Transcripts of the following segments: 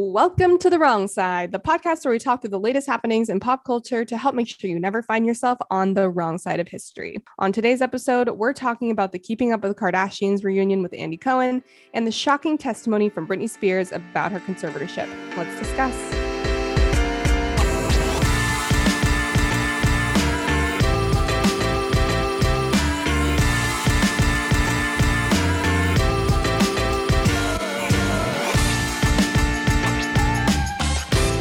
Welcome to The Wrong Side, the podcast where we talk through the latest happenings in pop culture to help make sure you never find yourself on the wrong side of history. On today's episode, we're talking about the Keeping Up with the Kardashians reunion with Andy Cohen and the shocking testimony from Britney Spears about her conservatorship. Let's discuss.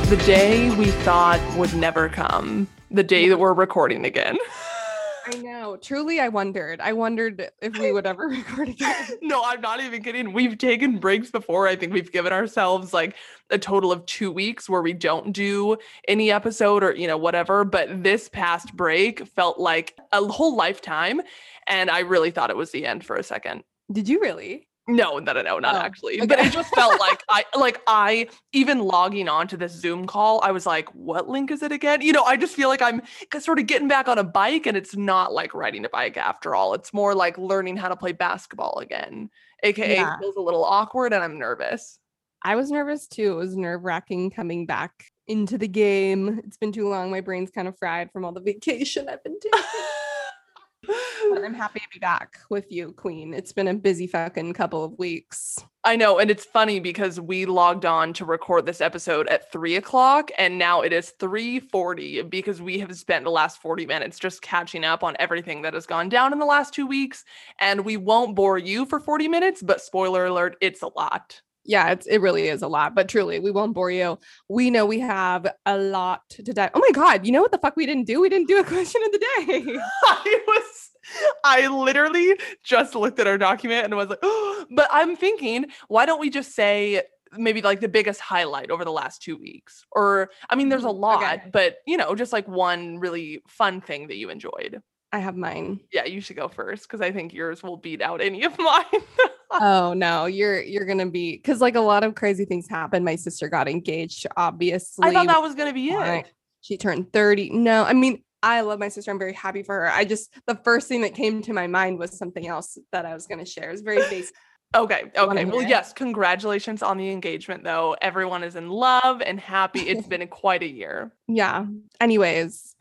The day we thought would never come, the day that we're recording again. I know. Truly, I wondered. I wondered if we would ever record again. no, I'm not even kidding. We've taken breaks before. I think we've given ourselves like a total of two weeks where we don't do any episode or, you know, whatever. But this past break felt like a whole lifetime. And I really thought it was the end for a second. Did you really? No, no, no, no, not oh, actually. Okay. But it just felt like I like I even logging on to this Zoom call, I was like, what link is it again? You know, I just feel like I'm sort of getting back on a bike and it's not like riding a bike after all. It's more like learning how to play basketball again. AKA yeah. it feels a little awkward and I'm nervous. I was nervous too. It was nerve wracking coming back into the game. It's been too long. My brain's kind of fried from all the vacation I've been taking but I'm happy to be back with you, Queen. It's been a busy fucking couple of weeks. I know. And it's funny because we logged on to record this episode at three o'clock and now it is 340 because we have spent the last 40 minutes just catching up on everything that has gone down in the last two weeks. And we won't bore you for 40 minutes, but spoiler alert, it's a lot yeah, it's it really is a lot, but truly, we won't bore you. We know we have a lot to dive. Oh my god, you know what the fuck we didn't do? We didn't do a question of the day. I was I literally just looked at our document and was like, oh, but I'm thinking, why don't we just say maybe like the biggest highlight over the last two weeks? Or I mean, there's a mm, lot, okay. but you know, just like one really fun thing that you enjoyed. I have mine. Yeah, you should go first because I think yours will beat out any of mine. Oh no, you're you're gonna be because like a lot of crazy things happened. My sister got engaged, obviously. I thought that was gonna be it. She turned 30. No, I mean, I love my sister. I'm very happy for her. I just the first thing that came to my mind was something else that I was gonna share. It's very basic. Okay. Okay. Well, yes. Congratulations on the engagement, though. Everyone is in love and happy. It's been quite a year. Yeah. Anyways,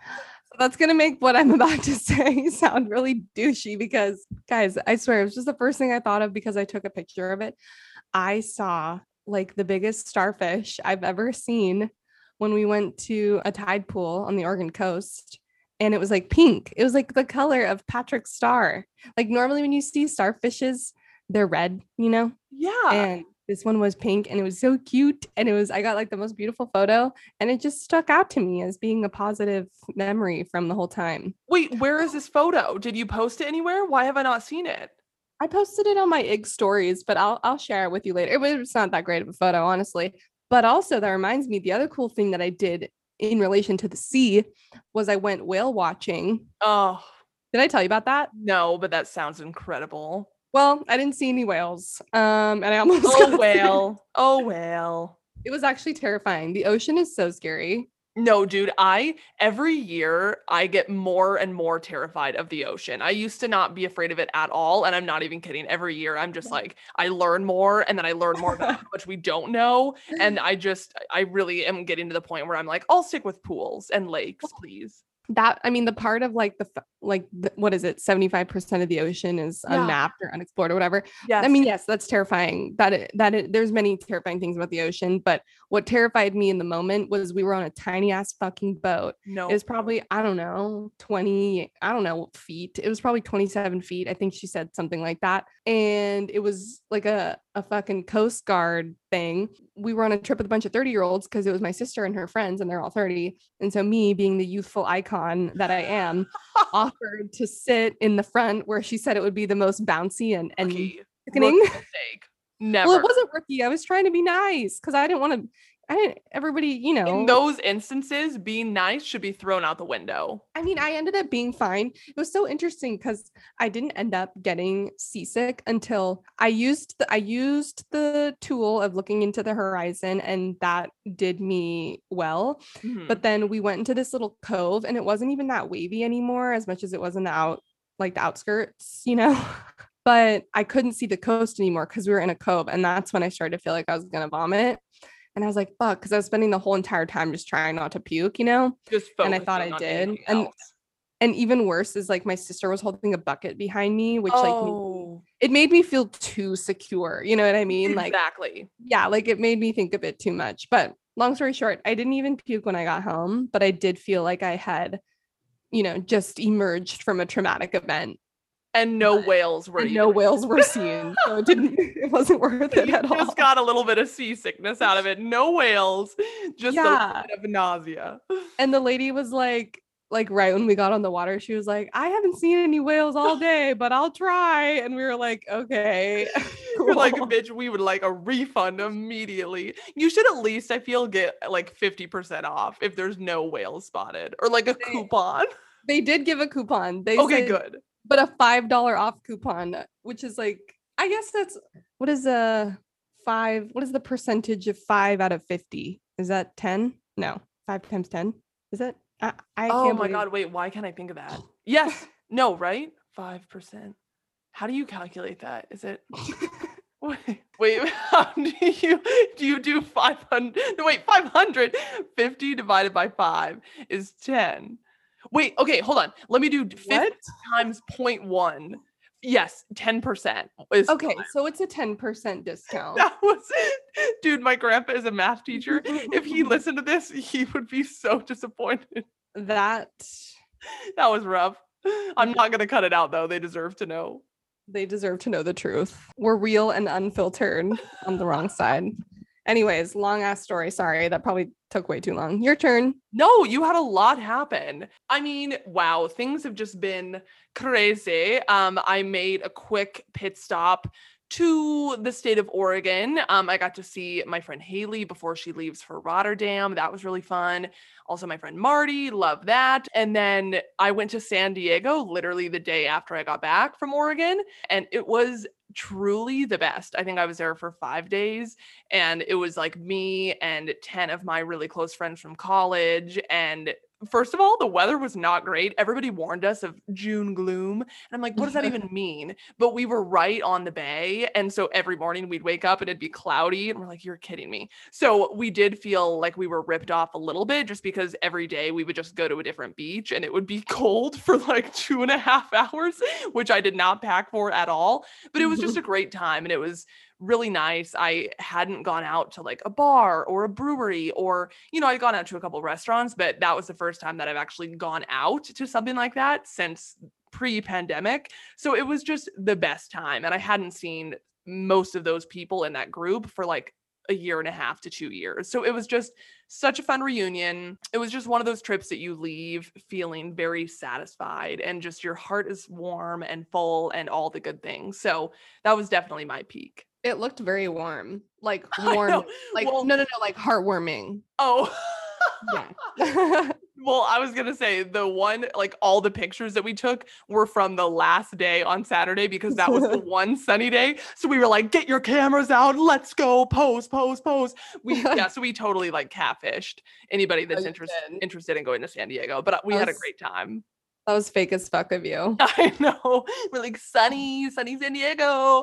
that's gonna make what I'm about to say sound really douchey because guys, I swear it was just the first thing I thought of because I took a picture of it. I saw like the biggest starfish I've ever seen when we went to a tide pool on the Oregon coast. And it was like pink. It was like the color of Patrick's star. Like normally when you see starfishes, they're red, you know? Yeah. And this one was pink and it was so cute. And it was, I got like the most beautiful photo and it just stuck out to me as being a positive memory from the whole time. Wait, where is this photo? Did you post it anywhere? Why have I not seen it? I posted it on my IG stories, but I'll I'll share it with you later. It was not that great of a photo, honestly. But also that reminds me, the other cool thing that I did in relation to the sea was I went whale watching. Oh, did I tell you about that? No, but that sounds incredible. Well, I didn't see any whales. Um, and I almost Oh whale. oh whale. It was actually terrifying. The ocean is so scary. No, dude, I every year I get more and more terrified of the ocean. I used to not be afraid of it at all, and I'm not even kidding. Every year I'm just like I learn more and then I learn more about how much we don't know, and I just I really am getting to the point where I'm like I'll stick with pools and lakes, please that i mean the part of like the like the, what is it 75% of the ocean is yeah. unmapped or unexplored or whatever. Yeah i mean yes. that's terrifying that it, that it, there's many terrifying things about the ocean but what terrified me in the moment was we were on a tiny ass fucking boat. No. it was probably i don't know 20 i don't know feet. It was probably 27 feet i think she said something like that. And it was like a a fucking coast guard thing. We were on a trip with a bunch of 30 year olds because it was my sister and her friends and they're all 30 and so me being the youthful icon that i am offered to sit in the front where she said it would be the most bouncy and and sickening Never. Well, it wasn't rookie. I was trying to be nice because I didn't want to I didn't, everybody, you know. In those instances, being nice should be thrown out the window. I mean, I ended up being fine. It was so interesting because I didn't end up getting seasick until I used the I used the tool of looking into the horizon, and that did me well. Mm-hmm. But then we went into this little cove, and it wasn't even that wavy anymore, as much as it was in the out like the outskirts, you know. but I couldn't see the coast anymore because we were in a cove, and that's when I started to feel like I was gonna vomit And I was like, fuck, because I was spending the whole entire time just trying not to puke, you know? Just And I thought I did, and. And even worse is like my sister was holding a bucket behind me, which like oh, it made me feel too secure. You know what I mean? Like exactly. yeah, like it made me think of it too much. But long story short, I didn't even puke when I got home, but I did feel like I had, you know, just emerged from a traumatic event. And no whales were no whales were seen. So it didn't it wasn't worth it you at all. just got a little bit of seasickness out of it. No whales, just Yeah. a bit of nausea. and the lady was like, like right when we got on the water, she was like, I haven't seen any whales all day, but I'll try. And we were like, okay. we're like, bitch, we would like a refund immediately. You should at least, I feel, get like 50% off if there's no whales spotted or like a coupon. they did give a coupon. They Okay, said- good. But a five dollar off coupon, which is like I guess that's what is a five? What is the percentage of five out of fifty? Is that ten? No, five times ten. Is it? I, I Oh can't my believe- God, wait, why can't I think of that? Yes, no, right? 5%. How do you calculate that? Is it Wait, wait, how do you do you do 500? No, wait, 550 divided by 5 is 10. Wait, okay, hold on. Let me do 50 What? times 0.1. Yes, 10% is Okay, five. so it's a ten percent discount. That was it. dude, my grandpa is a math teacher. If he listened to this, he would be so disappointed. that That was rough. I'm not gonna cut it out though. They deserve to know. they deserve to know the truth. We're real and unfiltered on the wrong side. Anyways, long ass story. Sorry, that probably took way too long. Your turn. No, you had a lot happen. I mean, wow, things have just been crazy. Um, I made a quick pit stop to the state of Oregon. Um, I got to see my friend Haley before she leaves for Rotterdam. That was really fun. Also, my friend Marty, love that. And then I went to San Diego literally the day after I got back from Oregon, and it was truly the best. I think I was there for five days, and it was like me and 10 of my really close friends from college. And first of all, the weather was not great. Everybody warned us of June gloom. And I'm like, what does that even mean? But we were right on the bay. And so every morning we'd wake up and it'd be cloudy. And we're like, you're kidding me. So we did feel like we were ripped off a little bit just because every day we would just go to a different beach and it would be cold for like two and a half hours, which I did not pack for at all. But it was just a great time. And it was really nice. I hadn't gone out to like a bar or a brewery or, you know, I'd gone out to a couple restaurants, but that was the first time that I've actually gone out to something like that since pre pandemic. So it was just the best time. And I hadn't seen most of those people in that group for like a year and a half to two years. So it was just such a fun reunion. It was just one of those trips that you leave feeling very satisfied and just your heart is warm and full and all the good things. So that was definitely my peak. It looked very warm, like warm, like Well- no, no, no, like heartwarming. Oh. Yeah. well, I was to say the one, like all the pictures that we took were from the last day on Saturday because that was the one sunny day. So we were like, get your cameras out. Let's go. Pose, pose, pose. We, yeah. So we totally like catfished anybody that's oh, interested interested in going to San Diego. But we had a great time. That was fake as fuck of you. I know. We're like sunny, sunny San Diego.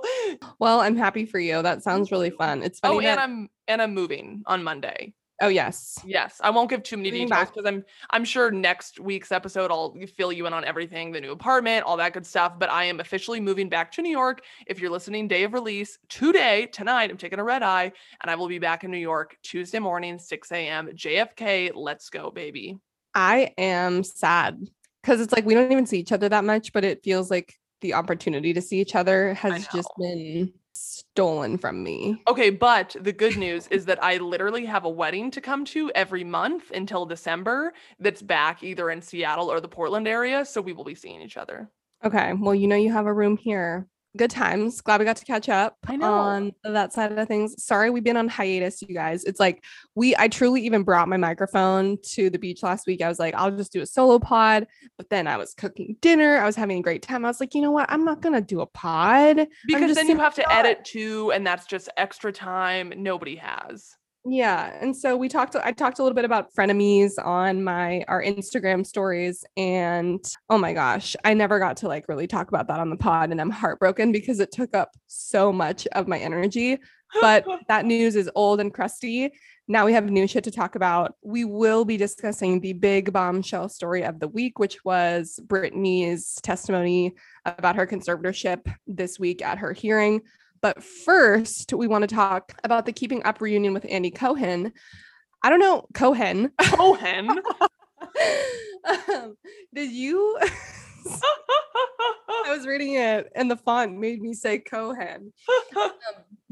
Well, I'm happy for you. That sounds really fun. It's oh, funny Oh, that and I'm and I'm moving on Monday. oh yes. Yes, I won't give too many details because I'm I'm sure next week's episode I'll fill you in on everything, the new apartment, all that good stuff. But I am officially moving back to New York. If you're listening, day of release today, tonight, I'm taking a red eye, and I will be back in New York Tuesday morning, 6 a.m. JFK. Let's go, baby. I am sad because it's like we don't even see each other that much, but it feels like the opportunity to see each other has just been stolen from me. Okay, but the good news is that I literally have a wedding to come to every month until December. That's back either in Seattle or the Portland area, so we will be seeing each other. Okay. Well, you know you have a room here. Good times. Glad we got to catch up on that side of things. Sorry we've been on hiatus, you guys. It's like we I truly even brought my microphone to the beach last week. I was like, I'll just do a solo pod. But then I was cooking dinner. I was having a great time. I was like, you know what? I'm not gonna do a pod. Because then you have to edit too, and that's just extra time nobody has. Yeah. And so we talked, I talked a little bit about frenemies on my, our Instagram stories. And oh my gosh, I never got to like really talk about that on the pod. And I'm heartbroken because it took up so much of my energy. But that news is old and crusty. Now we have new shit to talk about. We will be discussing the big bombshell story of the week, which was Britney's testimony about her conservatorship this week at her hearing. But first, we want to talk about the Keeping Up reunion with Andy Cohen. I don't know, Cohen. Cohen. um, did you? I was reading it and the font made me say Cohen. Um,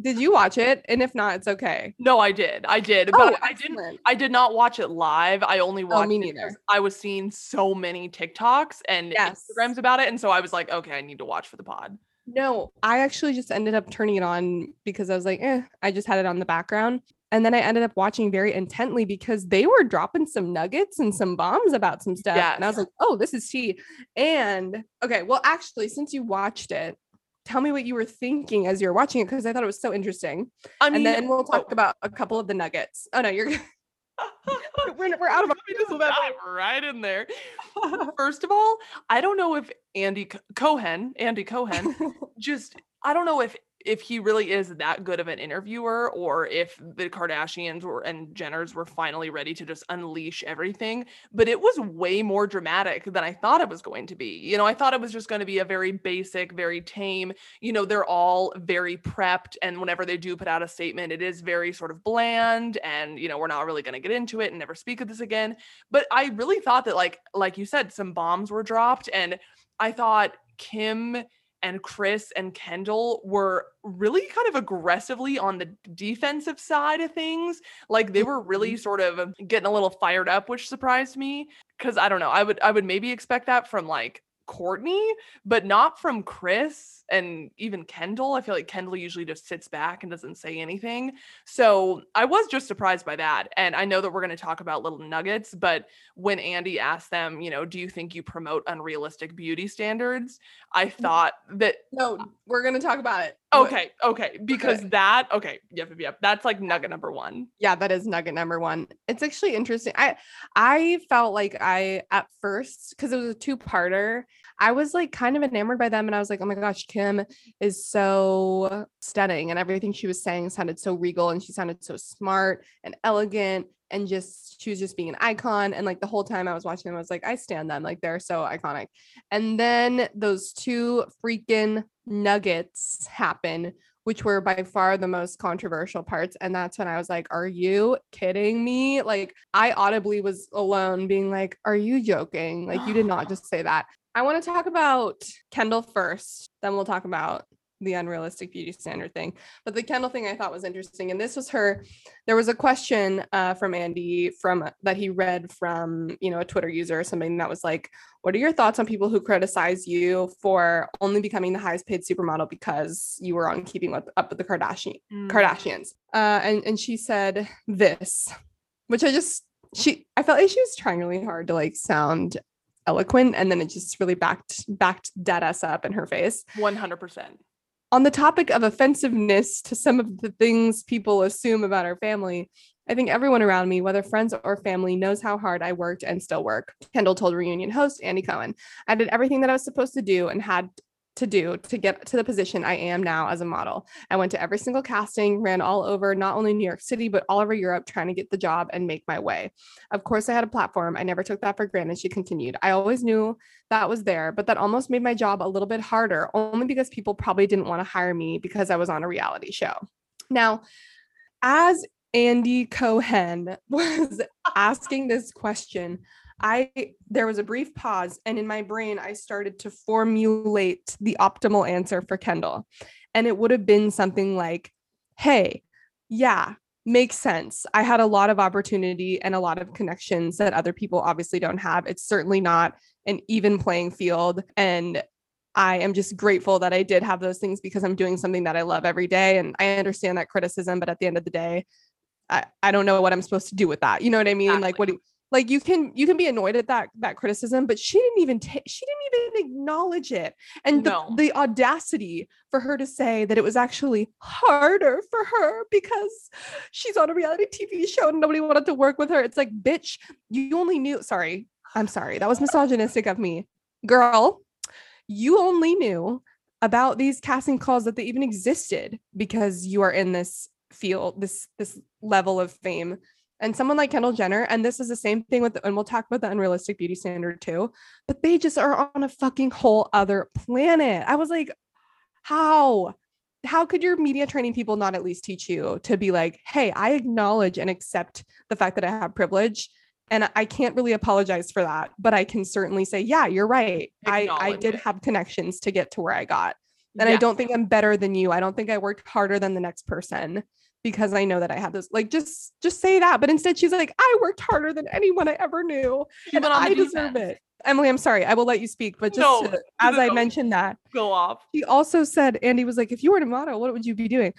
did you watch it? And if not, it's okay. No, I did. I did. Oh, but I didn't I did not watch it live. I only watched Oh, me neither. I was seeing so many TikToks and Yes. Instagrams about it. And so I was like, okay, I need to watch for the pod. No, I actually just ended up turning it on because I was like, eh, I just had it on the background. And then I ended up watching very intently because they were dropping some nuggets and some bombs about some stuff. And I was like, oh, this is tea. And okay, well, actually, since you watched it, tell me what you were thinking as you were watching it because I thought it was so interesting. I mean, and then we'll talk oh, about a couple of the nuggets. Oh, no, you're. we're, we're out of me just our right in there. First of all, I don't know if Andy Cohen, Andy Cohen, just I don't know if if he really is that good of an interviewer or if the Kardashians were and Jenners were finally ready to just unleash everything, but it was way more dramatic than I thought it was going to be. You know, I thought it was just going to be a very basic, very tame, you know, they're all very prepped and whenever they do put out a statement, it is very sort of bland and you know, we're not really going to get into it and never speak of this again. But I really thought that like like you said some bombs were dropped and I thought Kim and Kris and Kendall were really kind of aggressively on the defensive side of things. Like they were really mm-hmm. sort of getting a little fired up, which surprised me cuz I don't know. I would I would maybe expect that from like Kourtney, but not from Kris and even Kendall. I feel like Kendall usually just sits back and doesn't say anything. So I was just surprised by that. And I know that we're going to talk about little nuggets, but when Andy asked them, you know, do you think you promote unrealistic beauty standards? I mm. thought that no, we're going to talk about it. Okay, okay, because that okay, yep, yep, yep. That's like nugget number one. yeah that is nugget number one it's actually interesting i i felt like i at first because it was a two-parter i was like kind of enamored by them and i was like oh my gosh kim is so stunning and everything she was saying sounded so regal and she sounded so smart and elegant and just she was just being an icon and like the whole time i was watching them i was like i stand them like they're so iconic and then those two freaking nuggets happen which were by far the most controversial parts. And that's when I was like, Are you kidding me? Like, I audibly was alone being like, Are you joking? Like, you did not just say that. I want to talk about Kendall first, then we'll talk about the unrealistic beauty standard thing. But the Kendall thing I thought was interesting. And this was her, there was a question uh, from Andy from that he read from, you know, a Twitter user or something that was like, what are your thoughts on people who criticize you for only becoming the highest paid supermodel because you were on Keeping with, Up with the Kardashian Mm. Kardashians? Uh, and and she said this, which I just she I felt like she was trying really hard to like sound eloquent, and then it just really backed backed dead ass up in her face. One hundred percent. On the topic of offensiveness to some of the things people assume about our family, I think everyone around me, whether friends or family, knows how hard I worked and still work. Kendall told reunion host Andy Cohen. I did everything that I was supposed to do and had to do to get to the position I am now as a model. I went to every single casting, ran all over not only New York City, but all over Europe trying to get the job and make my way. Of course, I had a platform. I never took that for granted. She continued. I always knew that was there, but that almost made my job a little bit harder, only because people probably didn't want to hire me because I was on a reality show. Now, as Andy Cohen was asking this question, I there was a brief pause and in my brain I started to formulate the optimal answer for Kendall. And it would have been something like, "Hey, yeah, makes sense. I had a lot of opportunity and a lot of connections that other people obviously don't have. It's certainly not an even playing field and I am just grateful that I did have those things because I'm doing something that I love every day and I understand that criticism but at the end of the day I, I don't know what I'm supposed to do with that. You know what I mean? Like what do like you can you can be annoyed at that that criticism but she didn't even take she didn't even acknowledge it. And No. the, the audacity for her to say that it was actually harder for her because she's on a reality tv show and nobody wanted to work with her. It's like bitch you only knew sorry i'm sorry that was misogynistic of me. Girl you only knew about these casting calls that they even existed because you are in this field this this level of fame and someone like Kendall Jenner, and this is the same thing with, and we'll talk about the unrealistic beauty standard too, but they just are on a fucking whole other planet. I was like, how? How could your media training people not at least teach you to be like, hey, I acknowledge and accept the fact that I have privilege. And I can't really apologize for that, but I can certainly say, yeah, you're right. I, I did it. have connections to get to where I got. And I don't think I'm better than you. I don't think I worked harder than the next person because I know that I had this. Like, just just say that. But instead, she's like, I worked harder than anyone I ever knew, She and went on the I deserve it. Emily, I'm sorry. I will let you speak, but just No, to- as no, I mentioned that, Go off. He also said, Andy was like, if you were a model, what would you be doing?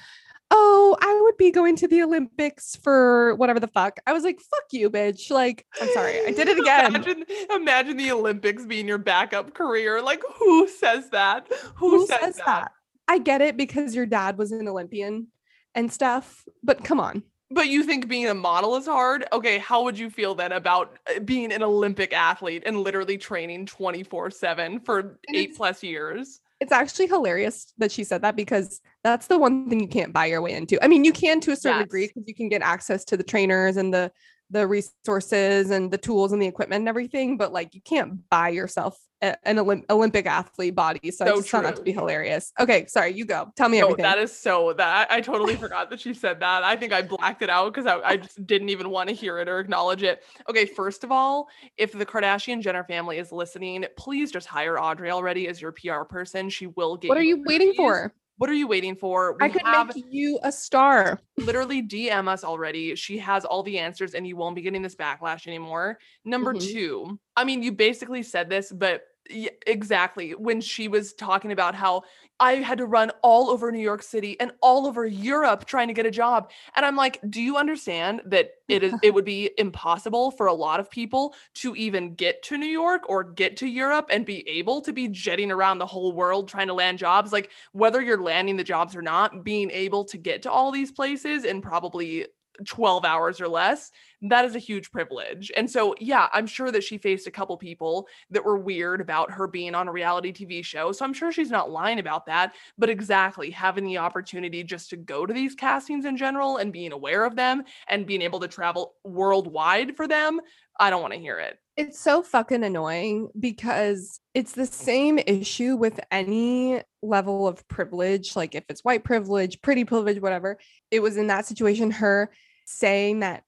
Oh, I would be going to the Olympics for whatever the fuck. I was like, fuck you, bitch. Like, I'm sorry. I did it again. Imagine, imagine the Olympics being your backup career. Like, who says that? Who, Who says, says that? that? I get it because your dad was an Olympian and stuff, but come on. But you think being a model is hard? Okay, how would you feel then about uh, being an Olympic athlete and literally training 24 7 for And eight plus years? It's actually hilarious that she said that because that's the one thing you can't buy your way into. I mean, you can to a certain degree because you can get access to the trainers and the the resources and the tools and the equipment and everything, but like you can't buy yourself a- an Olymp- Olympic athlete body. So, I So just found that to be hilarious. Okay, sorry, you go. Tell me No, everything. that is so that I totally forgot that she said that. I think I blacked it out because I, I just didn't even want to hear it or acknowledge it. Okay, first of all, if the Kardashian Jenner family is listening, please just hire Audrey already as your PR person. She will get what are you waiting for? What are you waiting for? I could have make you a star. literally DM us already. She has all the answers and you won't be getting this backlash anymore. Number Mhm. two, I mean, you basically said this, but y- exactly when she was talking about how I had to run all over New York City and all over Europe trying to get a job. And I'm like, do you understand that it is it would be impossible for a lot of people to even get to New York or get to Europe and be able to be jetting around the whole world trying to land jobs? Like whether you're landing the jobs or not, being able to get to all these places and probably 12 hours or less, that is a huge privilege. And so, yeah, I'm sure that she faced a couple people that were weird about her being on a reality TV show. So I'm sure she's not lying about that. But exactly, having the opportunity just to go to these castings in general and being aware of them and being able to travel worldwide for them, I don't want to hear it. It's so fucking annoying because it's the same issue with any level of privilege, like if it's white privilege, pretty privilege, whatever. It was in that situation, her saying that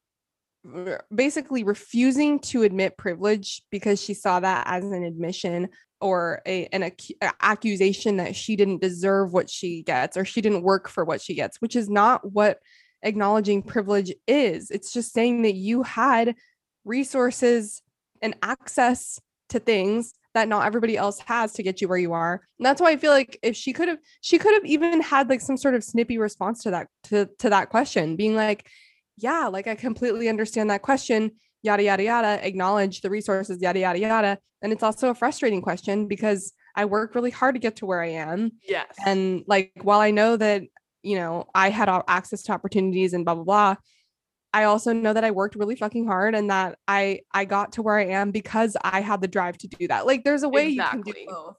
basically refusing to admit privilege because she saw that as an admission or a, an ac- accusation that she didn't deserve what she gets or she didn't work for what she gets, which is not what acknowledging privilege is. It's just saying that you had resources and access to things that not everybody else has to get you where you are. And that's why I feel like if she could have she could have even had like some sort of snippy response to that to to that question being like yeah, like I completely understand that question, yada yada yada, acknowledge the resources yada yada yada. And it's also a frustrating question because I work really hard to get to where I am Yes. and like while I know that you know I had access to opportunities and blah blah blah, I also know that I worked really fucking hard and that I I got to where I am because I had the drive to do that. Like there's a way you can do both.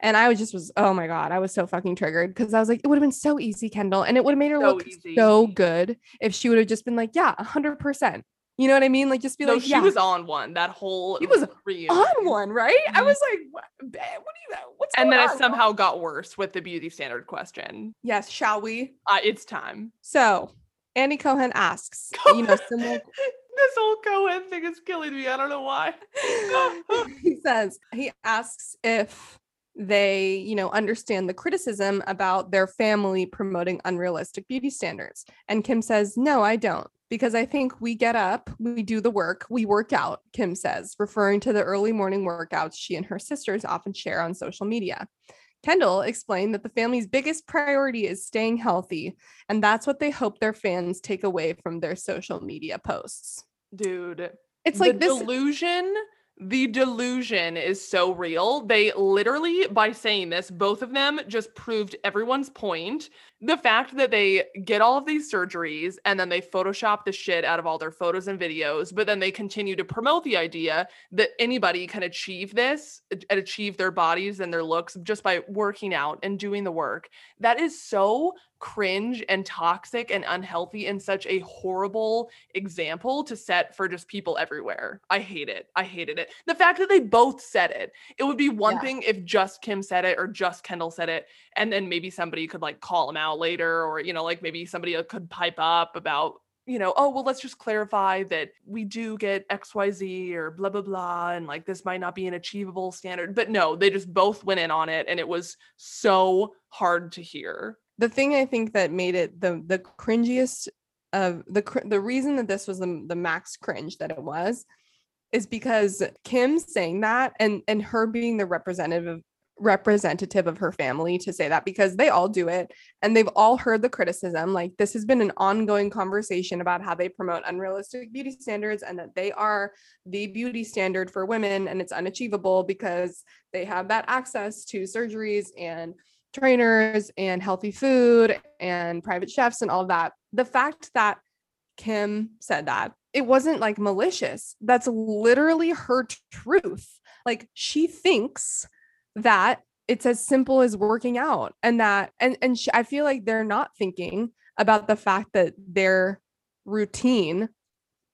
And I was just was oh my god, I was so fucking triggered because I was like, it would have been so easy, Kendall, and it would have made her So look easy. so good if she would have just been like, yeah, hundred percent. You know what I mean? Like just be no, like, she yeah, was on one that whole He was reunion. on one, right? I Mhm. was like, what, what do you what's And then it on, girl?" somehow got worse with the beauty standard question. yes, shall we? Uh, it's time. So Andy Cohen asks, you know, similar. this whole Cohen thing is killing me. I don't know why. he says he asks if they, you know, understand the criticism about their family promoting unrealistic beauty standards. And Kim says, "No, I don't." Because I think we get up, we do the work, we work out, Kim says, referring to the early morning workouts she and her sisters often share on social media. Kendall explained that the family's biggest priority is staying healthy, and that's what they hope their fans take away from their social media posts. Dude, It's like the this delusion the delusion is so real. They literally, by saying this, both of them just proved everyone's point. The fact that they get all of these surgeries and then they Photoshop the shit out of all their photos and videos, but then they continue to promote the idea that anybody can achieve this and achieve their bodies and their looks just by working out and doing the work. That is so cringe and toxic and unhealthy and such a horrible example to set for just people everywhere. I hate it. I hated it. The fact that they both said it. It would be one yeah. thing if just Kim said it or just Kendall said it and then maybe somebody could like call him out later or you know like maybe somebody could pipe up about you know, oh, well, let's just clarify that we do get XYZ or blah, blah, blah. And like this might not be an achievable standard. But no, they just both went in on it. And it was so hard to hear the thing I think that made it the the cringiest of the the reason that this was the, the max cringe that it was is because Kim saying that and and her being the representative representative of her family to say that because they all do it and they've all heard the criticism like this has been an ongoing conversation about how they promote unrealistic beauty standards and that they are the beauty standard for women and it's unachievable because they have that access to surgeries and trainers and healthy food and private chefs and all that. The fact that Kim said that, it wasn't like malicious. That's literally her truth. Like she thinks that it's as simple as working out and that and and she, I feel like they're not thinking about the fact that their routine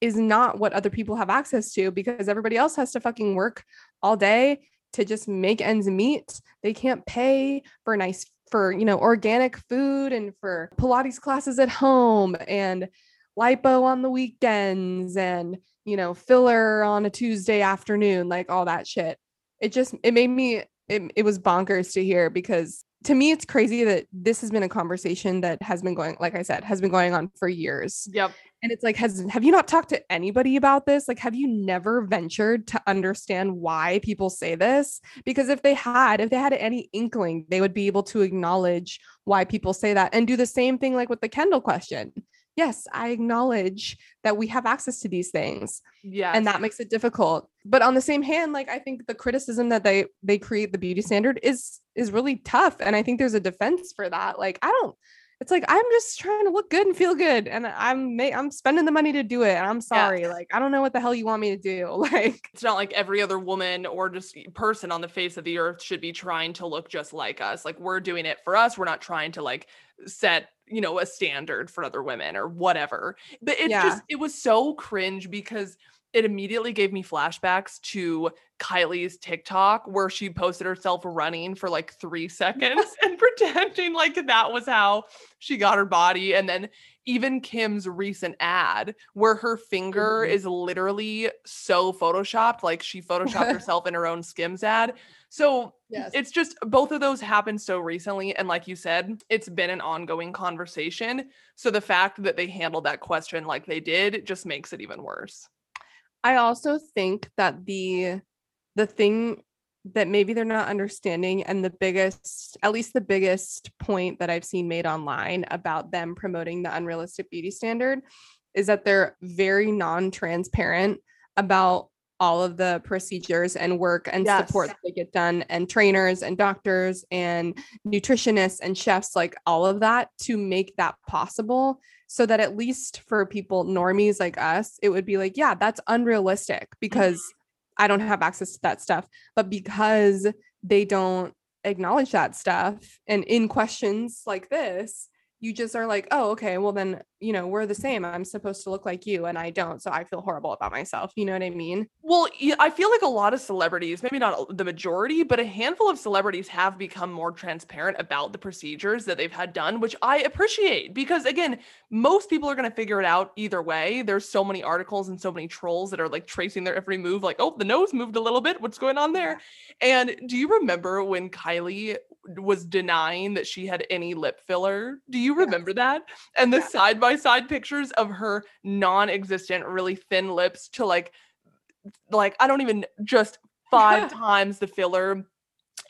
is not what other people have access to because everybody else has to fucking work all day to just make ends meet. They can't pay for nice for, you know, organic food and for Pilates classes at home and lipo on the weekends and, you know, filler on a Tuesday afternoon, like all that shit. It just it made me it, it was bonkers to hear because to me it's crazy that this has been a conversation that has been going like i said has been going on for years yep and it's like has have you not talked to anybody about this like have you never ventured to understand why people say this because if they had if they had any inkling they would be able to acknowledge why people say that and do the same thing like with the kendall question yes, I acknowledge that we have access to these things. Yeah. And that makes it difficult. But on the same hand, like I think the criticism that they they create the beauty standard is is really tough. And I think there's a defense for that. Like I don't it's like I'm just trying to look good and feel good, and I'm I'm spending the money to do it. And I'm sorry, yeah. like I don't know what the hell you want me to do. Like it's not like every other woman or just person on the face of the earth should be trying to look just like us. Like we're doing it for us. We're not trying to like set you know a standard for other women or whatever. But it's yeah. just it was so cringe because it immediately gave me flashbacks to Kylie's TikTok where she posted herself running for like three seconds and pretending like that was how she got her body. And then even Kim's recent ad where her finger mm-hmm. is literally so photoshopped, like she photoshopped herself in her own Skims ad. So yes. it's just both of those happened so recently. And like you said, it's been an ongoing conversation. So the fact that they handled that question like they did just makes it even worse. I also think that the the thing that maybe they're not understanding and the biggest at least the biggest point that I've seen made online about them promoting the unrealistic beauty standard is that they're very non-transparent about all of the procedures and work and yes. support that they get done and trainers and doctors and nutritionists and chefs like all of that to make that possible so that at least for people normies like us it would be like yeah that's unrealistic because mm-hmm. i don't have access to that stuff but because they don't acknowledge that stuff and in questions like this you just are like, oh, okay, well then, you know, we're the same. I'm supposed to look like you and I don't. So I feel horrible about myself. You know what I mean? Well, I feel like a lot of celebrities, maybe not the majority, but a handful of celebrities have become more transparent about the procedures that they've had done, which I appreciate because again, most people are going to figure it out either way. There's so many articles and so many trolls that are like tracing their every move, like, oh, the nose moved a little bit. What's going on there? And do you remember when Kylie was denying that she had any lip filler? Do you remember that? And the side by side pictures of her non existent, really thin lips to like, like, I don't even just five times the filler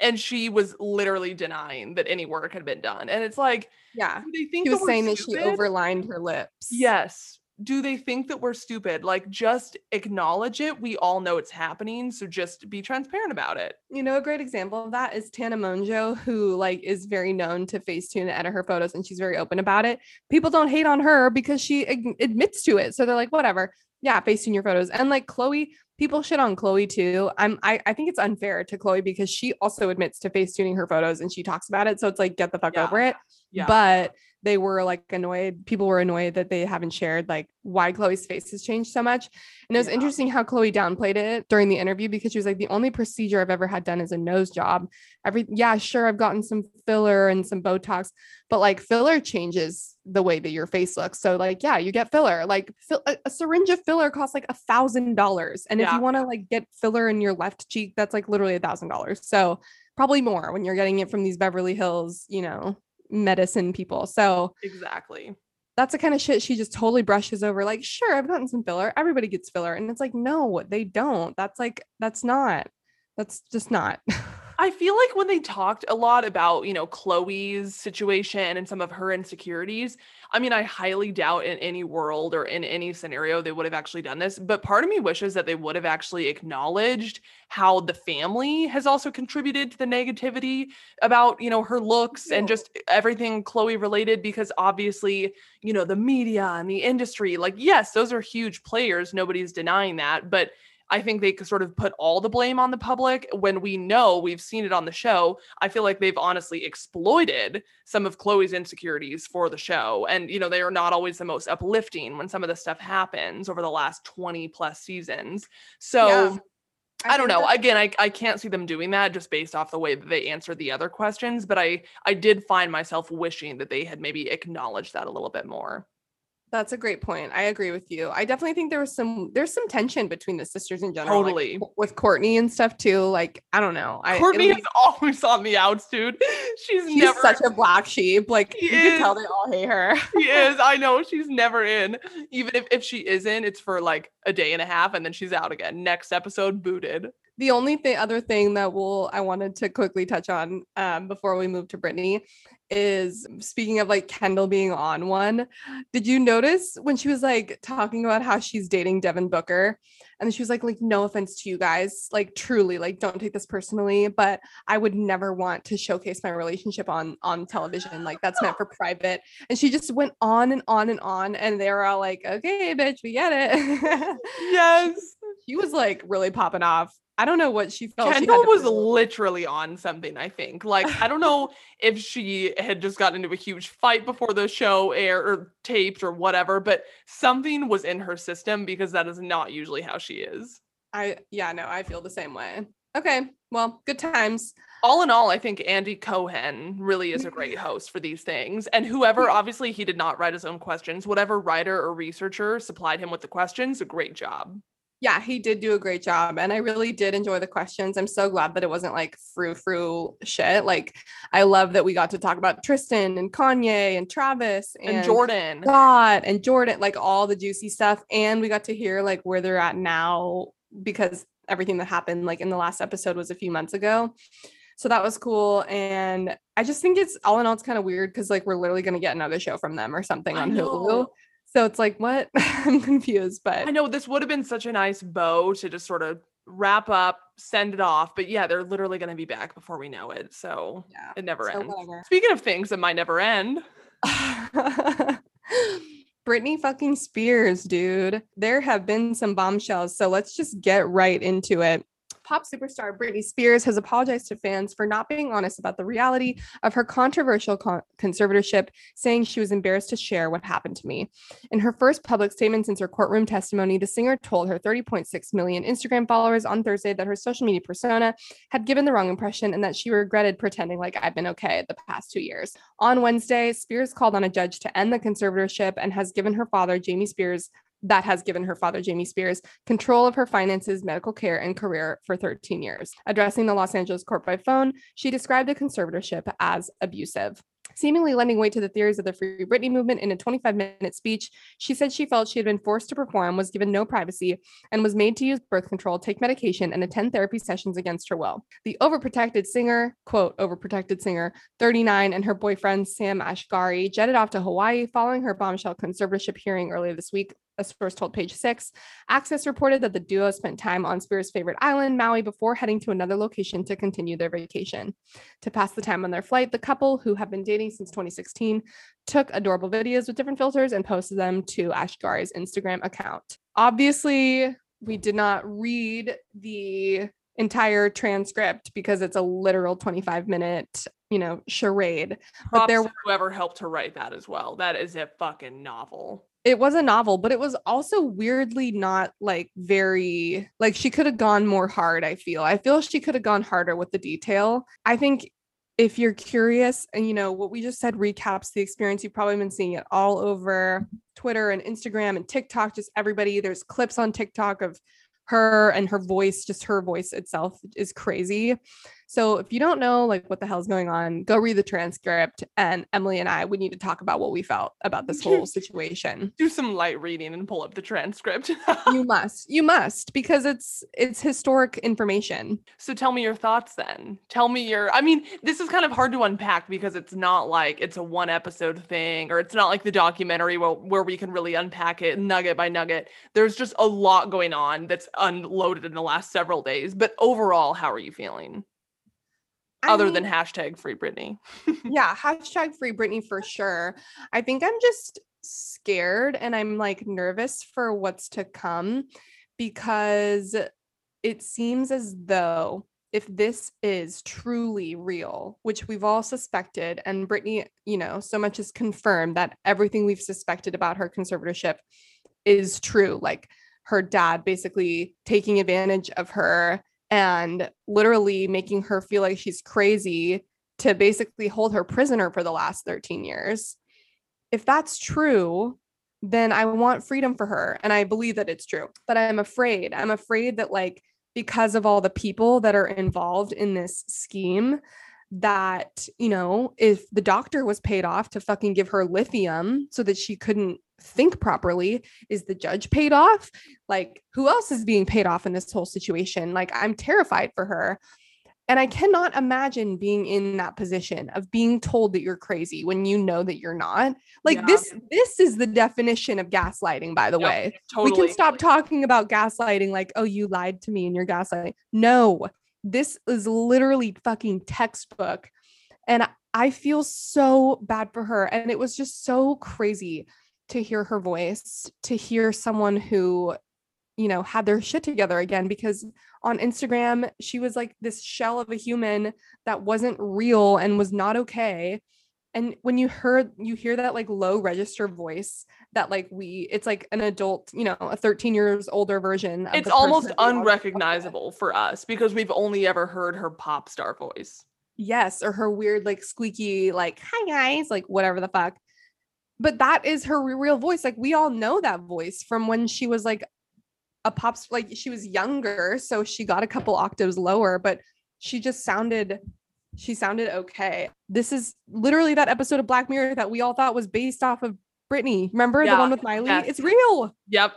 and she was literally denying that any work had been done. And it's like, yeah, they think she was saying stupid? that she overlined her lips. Yes, do they think that we're stupid? Like, just acknowledge it. We all know it's happening. So just be transparent about it. You know, a great example of that is Tana Mongeau, who like is very known to Facetune and edit her photos, and she's very open about it. People don't hate on her because she admits to it. So they're like, whatever. Yeah, Facetune your photos. And like Khloe, people shit on Khloe too. I'm I, I think it's unfair to Khloe because she also admits to Facetuning her photos and she talks about it. So it's like, get the fuck Yeah. over it. Yeah. But they were like annoyed. People were annoyed that they haven't shared like why Khloe's face has changed so much. And it was Yeah. interesting how Chloe downplayed it during the interview because she was like, the only procedure I've ever had done is a nose job. Every yeah, sure, I've gotten some filler and some Botox, but like filler changes the way that your face looks. So like, yeah, you get filler. Like fill, a, a syringe of filler costs like a thousand dollars, and if you want to like get filler in your left cheek, that's like literally a thousand dollars. So probably more when you're getting it from these Beverly Hills, you know, medicine people. So Exactly. that's the kind of shit she just totally brushes over. Like, sure, I've gotten some filler. Everybody gets filler. And it's like, no, they don't. That's like, that's not, that's just not. I feel like when they talked a lot about, you know, Khloe's situation and some of her insecurities, I mean, I highly doubt in any world or in any scenario they would have actually done this. But part of me wishes that they would have actually acknowledged how the family has also contributed to the negativity about, you know, her looks and just everything Chloe related, because obviously, you know, the media and the industry, like, yes, those are huge players. Nobody's denying that. But I think they could sort of put all the blame on the public when we know we've seen it on the show. I feel like they've honestly exploited some of Khloe's insecurities for the show. And, you know, they are not always the most uplifting when some of this stuff happens over the last 20 plus seasons. So Yeah. I, don't know. that- Again, I, I can't see them doing that just based off the way that they answered the other questions. But I I did find myself wishing that they had maybe acknowledged that a little bit more. That's a great point. I agree with you. I definitely think there was some there's some tension between the sisters in general. Totally. w- with Kourtney and stuff too. Like, I don't know. I Kourtney is always on the outs, dude. She's, she's never such a black sheep. Like She you can tell they all hate her. she is. I know she's never in. Even if, if she is in, it's for like a day and a half and then she's out again. Next episode, booted. the only thing other thing that will I wanted to quickly touch on um, before we move to Britney is speaking of like Kendall being on one. Did you notice when she was like talking about how she's dating Devin Booker? And she was like, like, no offense to you guys, like truly, like, don't take this personally, but I would never want to showcase my relationship on on television. Like that's meant for private. And she just went on and on and on. And they were all like, okay, bitch, we get it. Yes. she was like really popping off. I don't know what she felt. she Kendall to was literally on something, I think. Like, I don't know if she had just gotten into a huge fight before the show air or taped or whatever, but something was in her system because that is not usually how she is. I yeah, no, I feel the same way. Okay, well, good times. all in all, I think Andy Cohen really is a mm-hmm. great host for these things. And whoever, mm-hmm. obviously, he did not write his own questions. Whatever writer or researcher supplied him with the questions, a great job. Yeah, he did do a great job, and I really did enjoy the questions. I'm so glad that it wasn't like frou frou shit. Like, I love that we got to talk about Tristan and Kanye and Travis And, and, Jordan, God and Jordan, like all the juicy stuff, and we got to hear like where they're at now because everything that happened like in the last episode was a few months ago. So that was cool, and I just think it's all in all, it's kind of weird because like we're literally gonna get another show from them or something on Hulu. So it's like, what? I'm confused, but I know this would have been such a nice bow to just sort of wrap up, send it off. But yeah, they're literally going to be back before we know it. So yeah. it never So ends. whatever. Speaking of things that might never end, Britney fucking Spears, dude. There have been some bombshells, so let's just get right into it. Pop superstar Britney Spears has apologized to fans for not being honest about the reality of her controversial con- conservatorship, saying she was embarrassed to share what happened to me. In her first public statement since her courtroom testimony, the singer told her 30.6 million Instagram followers on Thursday that her social media persona had given the wrong impression and that she regretted pretending like I've been okay the past two years. On Wednesday, Spears called on a judge to end the conservatorship and has given her father, Jamie Spears, that has given her father, Jamie Spears, control of her finances, medical care, and career for 13 years. Addressing the Los Angeles court by phone, she described the conservatorship as abusive. Seemingly lending weight to the theories of the Free Britney movement in a 25 minute speech, she said she felt she had been forced to perform, was given no privacy, and was made to use birth control, take medication, and attend therapy sessions against her will. The overprotected singer, quote, overprotected singer, 39, and her boyfriend, Sam Asghari, jetted off to Hawaii following her bombshell conservatorship hearing earlier this week. A source told page six. Access reported that the duo spent time on Spears' favorite island, Maui, before heading to another location to continue their vacation. To pass the time on their flight, the couple, who have been dating since 2016, took adorable videos with different filters and posted them to Asghari's Instagram account. Obviously, we did not read the entire transcript because it's a literal 25 minute you know charade Props but there whoever helped to write that as well that is a fucking novel it was a novel but it was also weirdly not like very like she could have gone more hard i feel i feel she could have gone harder with the detail i think if you're curious and you know what we just said recaps the experience you've probably been seeing it all over twitter and instagram and tiktok just everybody there's clips on tiktok of her and her voice, just her voice itself is crazy. So if you don't know like what the hell's going on, go read the transcript and Emily and I we need to talk about what we felt about this whole situation. Do some light reading and pull up the transcript. you must. You must because it's it's historic information. So tell me your thoughts then. Tell me your I mean, this is kind of hard to unpack because it's not like it's a one episode thing or it's not like the documentary where, where we can really unpack it nugget by nugget. There's just a lot going on that's unloaded in the last several days. But overall, how are you feeling? Other mean, than hashtag free Britney. yeah, hashtag free Britney for sure. I think I'm just scared and I'm like nervous for what's to come because it seems as though if this is truly real, which we've all suspected, and Britney, you know, so much is confirmed that everything we've suspected about her conservatorship is true. Like her dad basically taking advantage of her and literally making her feel like she's crazy to basically hold her prisoner for the last 13 years. If that's true, then I want freedom for her. And I believe that it's true. But I'm afraid. I'm afraid that, like, because of all the people that are involved in this scheme, that, you know, if the doctor was paid off to fucking give her lithium so that she couldn't think properly. Is the judge paid off? Like, who else is being paid off in this whole situation? Like, I'm terrified for her. And I cannot imagine being in that position of being told that you're crazy when you know that you're not. Like yeah. this this is the definition of gaslighting by the yep, way. Totally. We can stop talking about gaslighting like oh you lied to me and you're gaslighting. No. This is literally fucking textbook. And I feel so bad for her and it was just so crazy to hear her voice, to hear someone who, you know, had their shit together again because on Instagram, she was like this shell of a human that wasn't real and was not okay. And when you heard you hear that like low register voice that like we it's like an adult, you know, a 13 years older version. it's almost unrecognizable for us because we've only ever heard her pop star voice. Yes, or her weird like squeaky like hi guys, like whatever the fuck but that is her real voice. Like we all know that voice from when she was like a pop like she was younger, so she got a couple octaves lower, but she just sounded she sounded okay. This is literally that episode of Black Mirror that we all thought was based off of Britney. Remember yeah, the one with Miley? Yes. It's real. Yep.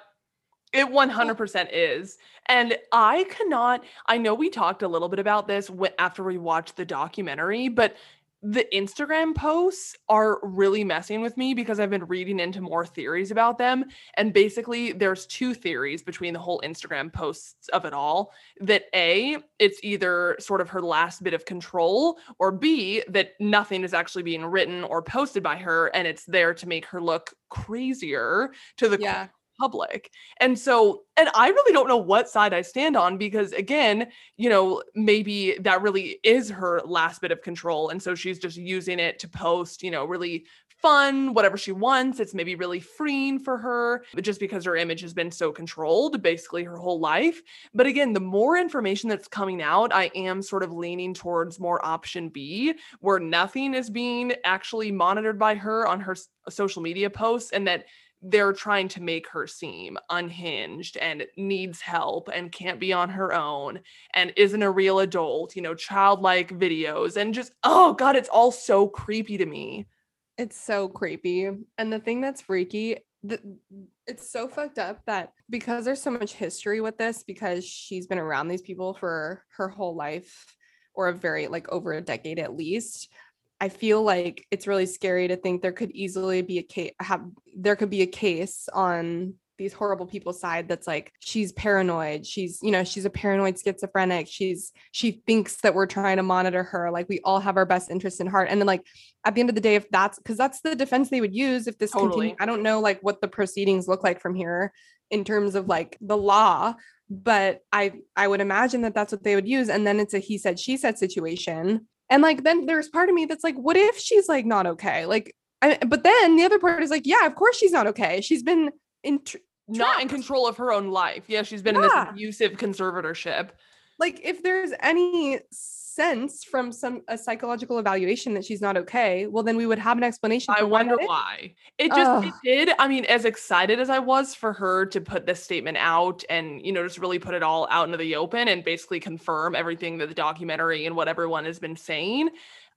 It 100% is. And I cannot, I know we talked a little bit about this after we watched the documentary, but the Instagram posts are really messing with me because I've been reading into more theories about them. And basically, there's two theories between the whole Instagram posts of it all that A, it's either sort of her last bit of control, or B, that nothing is actually being written or posted by her and it's there to make her look crazier to the yeah public. And so, and I really don't know what side I stand on because, again, you know, maybe that really is her last bit of control. And so she's just using it to post, you know, really fun, whatever she wants. It's maybe really freeing for her just because her image has been so controlled basically her whole life. But again, the more information that's coming out, I am sort of leaning towards more option B, where nothing is being actually monitored by her on her social media posts and that they're trying to make her seem unhinged and needs help and can't be on her own and isn't a real adult, you know, childlike videos and just, oh God, it's all so creepy to me. It's so creepy. And the thing that's freaky, the, it's so fucked up that because there's so much history with this, because she's been around these people for her whole life or a very like over a decade at least I feel like it's really scary to think there could easily be a case have there could be a case on these horrible people's side that's like she's paranoid she's you know she's a paranoid schizophrenic she's she thinks that we're trying to monitor her like we all have our best interests in heart. And then like at the end of the day if that's because that's the defense they would use if this totally. continue i don't know like what the proceedings look like from here in terms of like the law but i i would imagine that that's what they would use. And then it's a he said she said situation and like then there's part of me that's like what if she's like not okay like I, but then the other part is like, yeah, of course she's not okay. She's been in tr- not in control of her own life. Yeah, she's been yeah. in this abusive conservatorship. Like if there's any sense from some a psychological evaluation that she's not okay, well then we would have an explanation. I wonder why. It just it did. I mean, as excited as I was for her to put this statement out and you know just really put it all out into the open and basically confirm everything that the documentary and what everyone has been saying.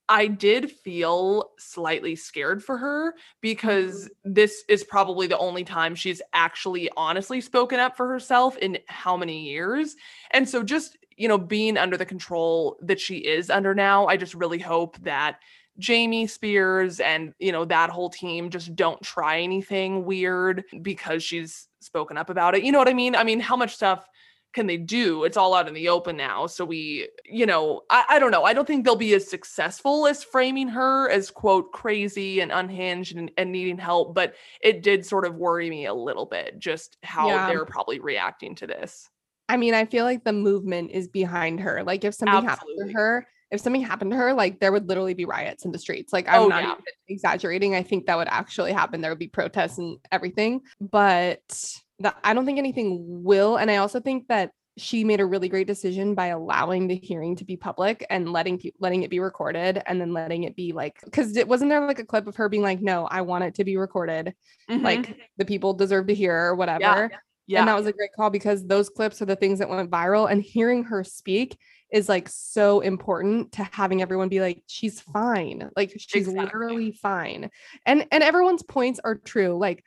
I did feel slightly scared for her because mm-hmm. this is probably the only time she's actually honestly spoken up for herself in how many years. And so, just, you know, being under the control that she is under now, I just really hope that Jamie Spears and, you know, that whole team just don't try anything weird because she's spoken up about it. You know what I mean? I mean, how much stuff can they do? It's all out in the open now. So we, you know, I, I don't know. I don't think they'll be as successful as framing her as quote crazy and unhinged and, and needing help. But it did sort of worry me a little bit just how yeah. they're probably reacting to this. I mean, I feel like the movement is behind her. Like if something Absolutely. happened to her, if something happened to her, like there would literally be riots in the streets. Like I'm oh, not yeah. exaggerating. I think that would actually happen. There would be protests and everything. But that I don't think anything will. And I also think that she made a really great decision by allowing the hearing to be public and letting letting it be recorded and then letting it be like because it wasn't there like a clip of her being like no i want it to be recorded mm-hmm. like the people deserve to hear or whatever yeah. Yeah. and that was a great call because those clips are the things that went viral and hearing her speak is like so important to having everyone be like she's fine like she's exactly. literally fine and and everyone's points are true like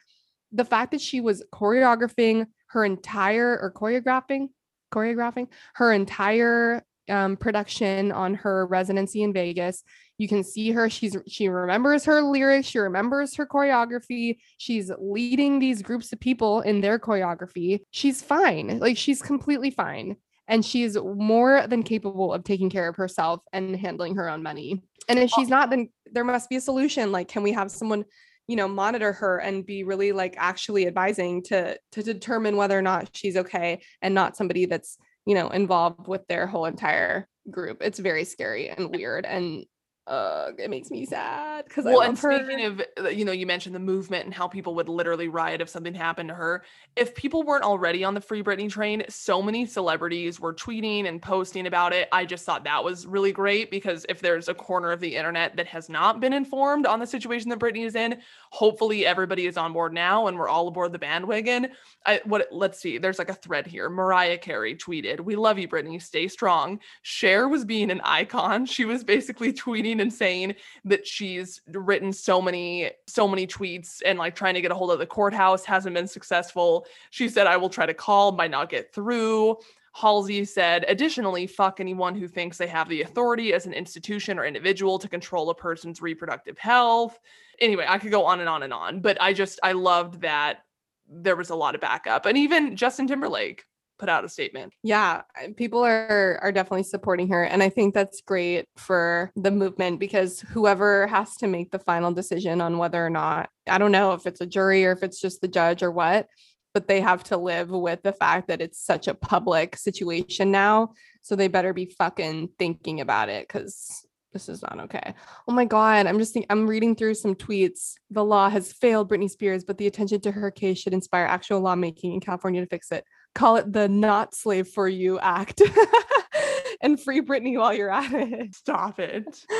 the fact that she was choreographing her entire or choreographing choreographing her entire um, production on her residency in Vegas. You can see her. She's she remembers her lyrics. She remembers her choreography. She's leading these groups of people in their choreography. She's fine. Like she's completely fine. And she's more than capable of taking care of herself and handling her own money. And if she's not, then there must be a solution. Like, can we have someone you know monitor her and be really like actually advising to to determine whether or not she's okay and not somebody that's you know involved with their whole entire group. It's very scary and weird and uh, it makes me sad because well, I love and speaking of, uh, you know, you mentioned the movement and how people would literally riot if something happened to her. If people weren't already on the Free Britney train, so many celebrities were tweeting and posting about it. I just thought that was really great because if there's a corner of the internet that has not been informed on the situation that Britney is in, hopefully everybody is on board now and we're all aboard the bandwagon. I what let's see, there's like a thread here. Mariah Carey tweeted, "We love you, Britney. Stay strong." Cher was being an icon. She was basically tweeting and saying that she's written so many so many tweets and like trying to get a hold of the courthouse hasn't been successful. She said I will try to call might not get through. Halsey said, additionally, fuck anyone who thinks they have the authority as an institution or individual to control a person's reproductive health. Anyway, I could go on and on and on, but I just, I loved that there was a lot of backup. And even Justin Timberlake put out a statement. Yeah, people are are definitely supporting her and I think that's great for the movement because whoever has to make the final decision on whether or not I don't know if it's a jury or if it's just the judge or what, but they have to live with the fact that it's such a public situation now, so they better be fucking thinking about it cuz this is not okay. Oh my god, I'm just think I'm reading through some tweets. The law has failed Britney Spears, but the attention to her case should inspire actual lawmaking in California to fix it call it the Not Slave for You Act and free Britney while you're at it. Stop it.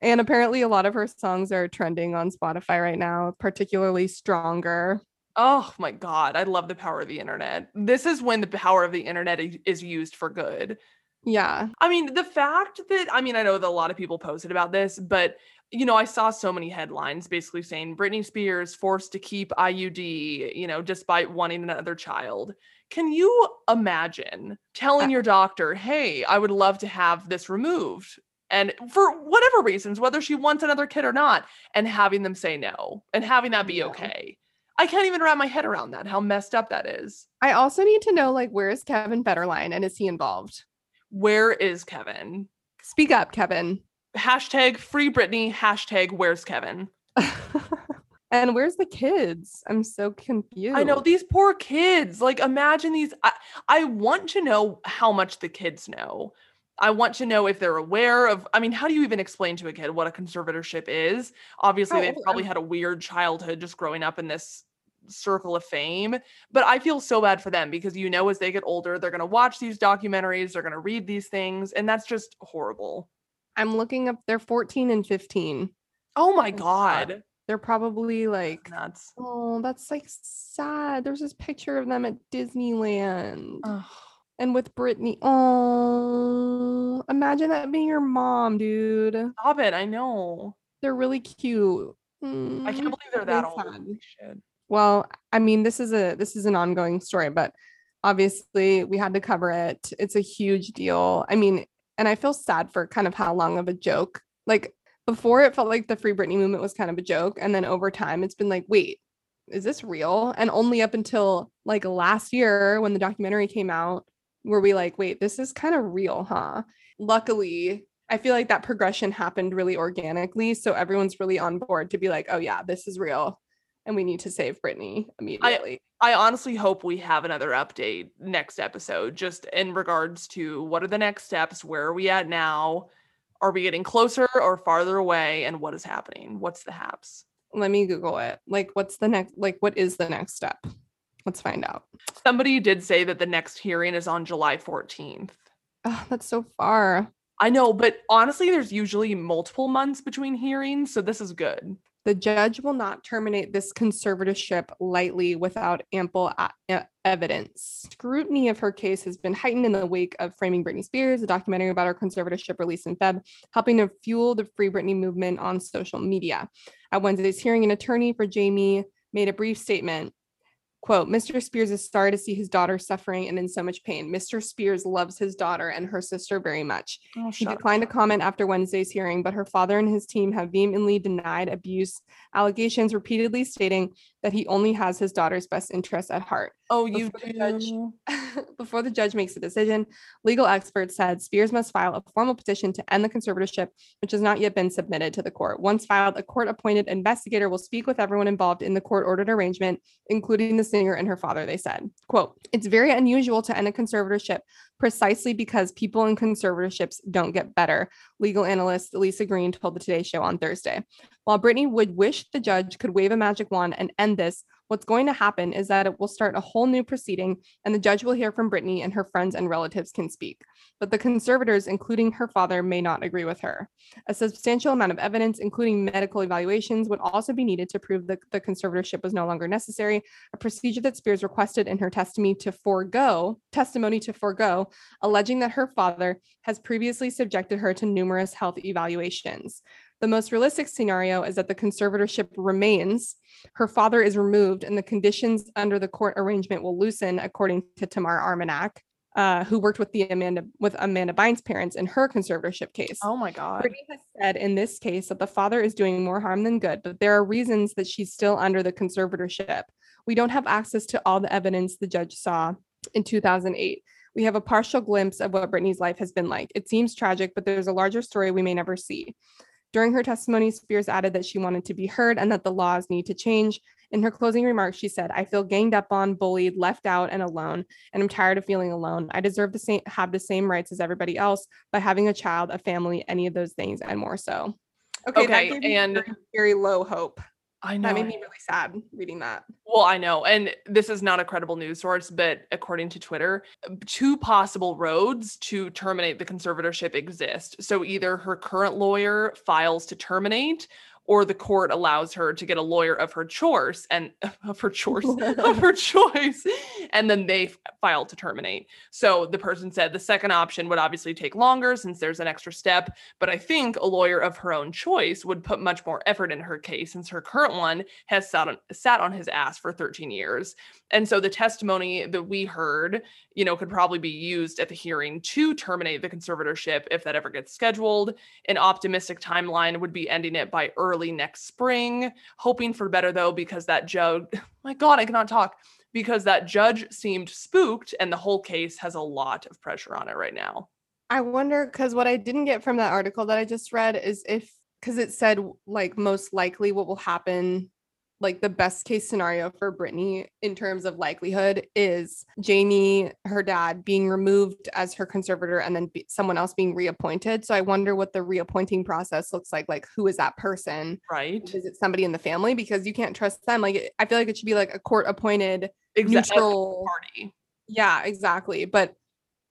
And apparently, a lot of her songs are trending on Spotify right now, particularly Stronger. Oh my God. I love the power of the internet. This is when the power of the internet is used for good. Yeah. I mean, the fact that, I mean, I know that a lot of people posted about this, but you know, I saw so many headlines basically saying Britney Spears forced to keep IUD, you know, despite wanting another child. Can you imagine telling uh your doctor, hey, I would love to have this removed? And for whatever reasons, whether she wants another kid or not, and having them say no and having that be okay. I can't even wrap my head around that, how messed up that is. I also need to know like where is Kevin Federline and is he involved? Where is Kevin? Speak up, Kevin. Hashtag free Britney, hashtag where's Kevin? and where's the kids? I'm so confused. I know these poor kids. Like, imagine these. I, I want to know how much the kids know. I want to know if they're aware of. I mean, how do you even explain to a kid what a conservatorship is? Obviously, they've probably had a weird childhood just growing up in this circle of fame. But I feel so bad for them because you know, as they get older, they're going to watch these documentaries, they're going to read these things, and that's just horrible. I'm looking up they're 14 and 15. Oh my God. They're probably like Nuts. Oh, that's like sad. There's this picture of them at Disneyland Ugh. and with Britney. Oh, imagine that being your mom, dude. Stop it. I know. They're really cute. I Mm, can't believe they're that old. Well, I mean, this is a this is an ongoing story, but obviously we had to cover it. It's a huge deal. I mean, and I feel sad for kind of how long of a joke. Like before it felt like the Free Britney movement was kind of a joke, and then over time it's been like, wait, is this real? And only up until like last year when the documentary came out, were we like, wait, this is kind of real, huh? Luckily, I feel like that progression happened really organically. So everyone's really on board to be like, oh yeah, this is real and we need to save Britney immediately. I honestly hope we have another update next episode, just in regards to what are the next steps? Where are we at now? Are we getting closer or farther away? And what is happening? What's the haps? Let me Google it. Like, what's the next? Like, what is the next step? Let's find out. Somebody did say that the next hearing is on July 14th. Oh, ah, that's so far. I know, but honestly, there's usually multiple months between hearings, so this is good. The judge will not terminate this conservatorship lightly without ample uh, e- evidence. Scrutiny of her case has been heightened in the wake of Framing Britney Spears, a documentary about her conservatorship released in Feb, helping to fuel the Free Britney movement on social media. At Wednesday's hearing, an attorney for Jamie made a brief statement. Quote, Mr. Spears is sorry to see his daughter suffering and in so much pain. Mr. Spears loves his daughter and her sister very much. Oh, He declined to comment after Wednesday's hearing, but her father and his team have vehemently denied abuse allegations, repeatedly stating that he only has his daughter's best interests at heart. Oh, you before the judge- Before the judge makes a decision, legal experts said Spears must file a formal petition to end the conservatorship, which has not yet been submitted to the court. Once filed, a court appointed investigator will speak with everyone involved in the court ordered arrangement, including the singer and her father, they said. Quote, it's very unusual to end a conservatorship precisely because people in conservatorships don't get better, legal analyst Lisa Green told the Today Show on Thursday. While Britney would wish the judge could wave a magic wand and end this, what's going to happen is that it will start a whole new proceeding and the judge will hear from Britney and her friends and relatives can speak. But the conservators, including her father, may not agree with her. A substantial amount of evidence, including medical evaluations, would also be needed to prove that the conservatorship was no longer necessary, a procedure that Spears requested in her testimony to forego, testimony to forego, alleging that her father has previously subjected her to numerous health evaluations. The most realistic scenario is that the conservatorship remains, her father is removed, and the conditions under the court arrangement will loosen, according to Tamar Arminak, uh, who worked with the Amanda with Amanda Bynes' parents in her conservatorship case. Oh my God. Britney has said in this case that the father is doing more harm than good, but there are reasons that she's still under the conservatorship. We don't have access to all the evidence the judge saw in 2008. We have a partial glimpse of what Britney's life has been like. It seems tragic, but there's a larger story we may never see. During her testimony, Spears added that she wanted to be heard and that the laws need to change. In her closing remarks, she said, I feel ganged up on, bullied, left out, and alone, and I'm tired of feeling alone. I deserve to same have the same rights as everybody else by having a child, a family, any of those things, and more so. Okay, Okay, and- very low hope. I know. That made me really sad reading that. Well, I know. And this is not a credible news source, but according to Twitter, two possible roads to terminate the conservatorship exist. So either her current lawyer files to terminate, or the court allows her to get a lawyer of her choice and of her choice of her choice and then they file to terminate. So the person said the second option would obviously take longer since there's an extra step but i think a lawyer of her own choice would put much more effort in her case since her current one has sat on sat on his ass for 13 years. And so the testimony that we heard you know could probably be used at the hearing to terminate the conservatorship if that ever gets scheduled. An optimistic timeline would be ending it by early early next spring. Hoping for better though, because that judge, my God, I cannot talk. Because that judge seemed spooked, and the whole case has a lot of pressure on it right now. I wonder because what I didn't get from that article that I just read is if because it said like most likely what will happen like the best case scenario for Britney in terms of likelihood is Jamie, her dad, being removed as her conservator and then be- someone else being reappointed. So I wonder what the reappointing process looks like. Like, who is that person? Right. Is it somebody in the family? Because you can't trust them. Like, I feel like it should be like a court appointed Exactly. neutral Party. yeah, exactly. But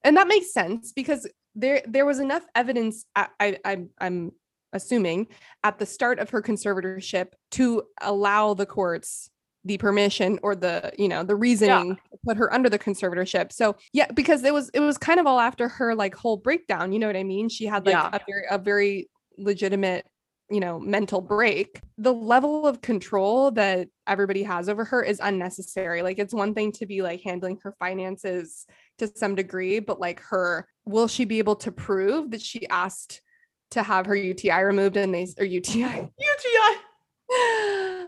and that makes sense because there there was enough evidence. I, I I'm I'm assuming at the start of her conservatorship to allow the courts the permission or the you know the reasoning to put her under the conservatorship. So yeah because it was it was kind of all after her like whole breakdown you know what i mean? She had like Yeah. a very a very legitimate you know mental break. The level of control that everybody has over her is unnecessary. Like it's one thing to be like handling her finances to some degree but like her will she be able to prove that she asked to have her UTI removed and they or UTI UTI.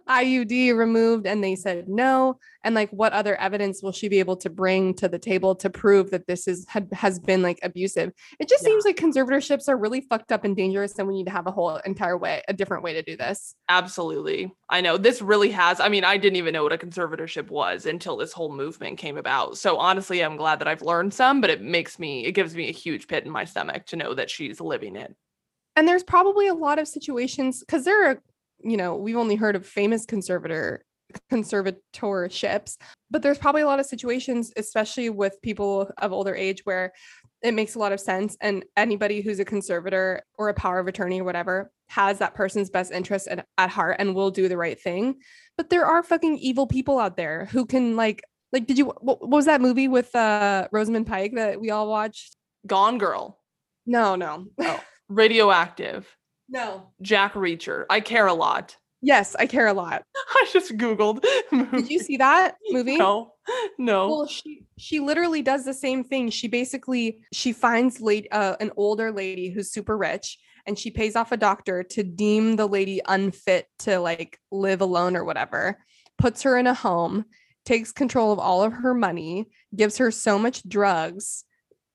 IUD removed and they said no and like what other evidence will she be able to bring to the table to prove that this is had, has been like abusive it just Yeah. seems like conservatorships are really fucked up and dangerous and we need to have a whole entire way a different way to do this Absolutely. I know this really has. I mean, I didn't even know what a conservatorship was until this whole movement came about. So honestly, I'm glad that I've learned some, but it makes me, it gives me a huge pit in my stomach to know that she's living it. And there's probably a lot of situations because there are you know we've only heard of famous conservator conservatorships but there's probably a lot of situations especially with people of older age where it makes a lot of sense and anybody who's a conservator or a power of attorney or whatever has that person's best interest at, at heart and will do the right thing. But there are fucking evil people out there who can like like did you what, what was that movie with uh rosamund pike that we all watched? Gone Girl, no no. Oh. Radioactive, no Jack Reacher. I care a lot. yes i care a lot I just Googled. Did you see that movie? No, no. Well, she she literally does the same thing. She basically she finds late uh, an older lady who's super rich, and she pays off a doctor to deem the lady unfit to like live alone or whatever. Puts her in a home, takes control of all of her money, gives her so much drugs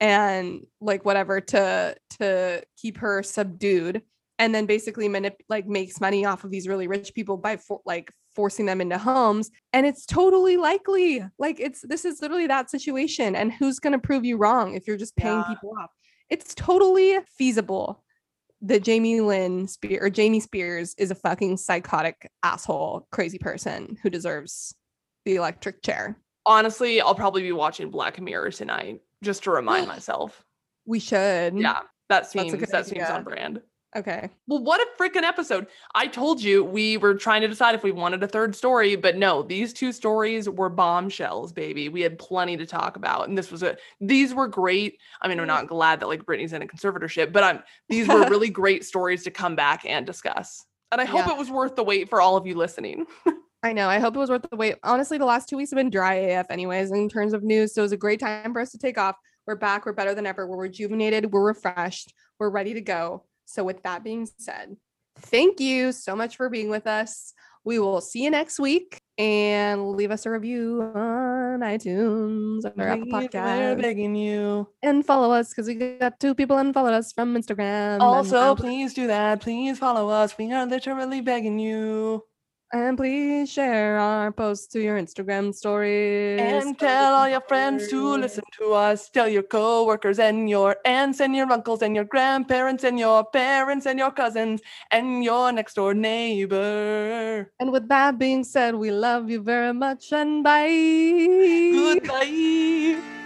and like whatever to to keep her subdued and then basically manip- like makes money off of these really rich people by for- like forcing them into homes. And it's totally likely like it's this is literally that situation. And who's going to prove you wrong if you're just paying Yeah. people off? It's totally feasible that Jamie Lynn Spear or Jamie Spears is a fucking psychotic asshole crazy person who deserves the electric chair. Honestly, I'll probably be watching Black Mirror tonight just to remind myself. we should Yeah, that seems that seems on brand. okay Well, what a freaking episode. I told you we were trying to decide if we wanted a third story, but no, these two stories were bombshells, baby. We had plenty to talk about. And this was a these were great. I mean, I'm not glad that like Britney's in a conservatorship, but I'm these were really great stories to come back and discuss. And I hope Yeah. it was worth the wait for all of you listening. I know. I hope it was worth the wait. Honestly, the last two weeks have been dry AF, anyways, in terms of news. So it was a great time for us to take off. We're back. We're better than ever. We're rejuvenated. We're refreshed. We're ready to go. So, with that being said, thank you so much for being with us. We will see you next week and leave us a review on iTunes or Apple We're begging you. and follow us because we got two people unfollowed us from Instagram. Also, please do that. Please follow us. We are literally begging you. And please share our posts to your Instagram stories. And tell all your friends to listen to us. Tell your coworkers and your aunts and your uncles and your grandparents and your parents and your cousins and your next door neighbor. And with that being said, we love you very much and bye. Goodbye.